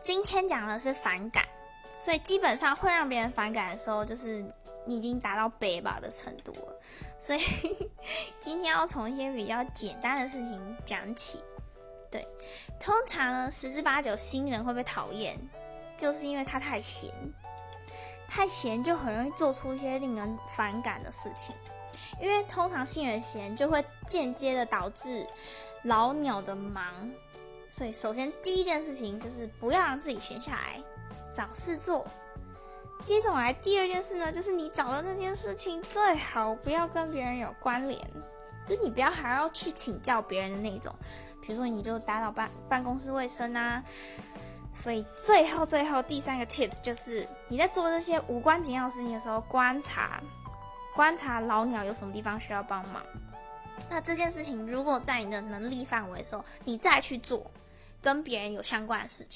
今天讲的是反感，所以基本上会让别人反感的时候，就是你已经达到北吧的程度了。所以 今天要从一些比较简单的事情讲起。对，通常呢，十之八九新人会被讨厌，就是因为他太闲，太闲就很容易做出一些令人反感的事情。因为通常新人闲，就会间接的导致老鸟的忙。所以，首先第一件事情就是不要让自己闲下来，找事做。接着来第二件事呢，就是你找的那件事情最好不要跟别人有关联，就是你不要还要去请教别人的那种。比如说，你就打扫办办公室卫生啊。所以最后最后第三个 tips 就是你在做这些无关紧要的事情的时候，观察观察老鸟有什么地方需要帮忙。那这件事情如果在你的能力范围的时候，你再去做跟别人有相关的事情。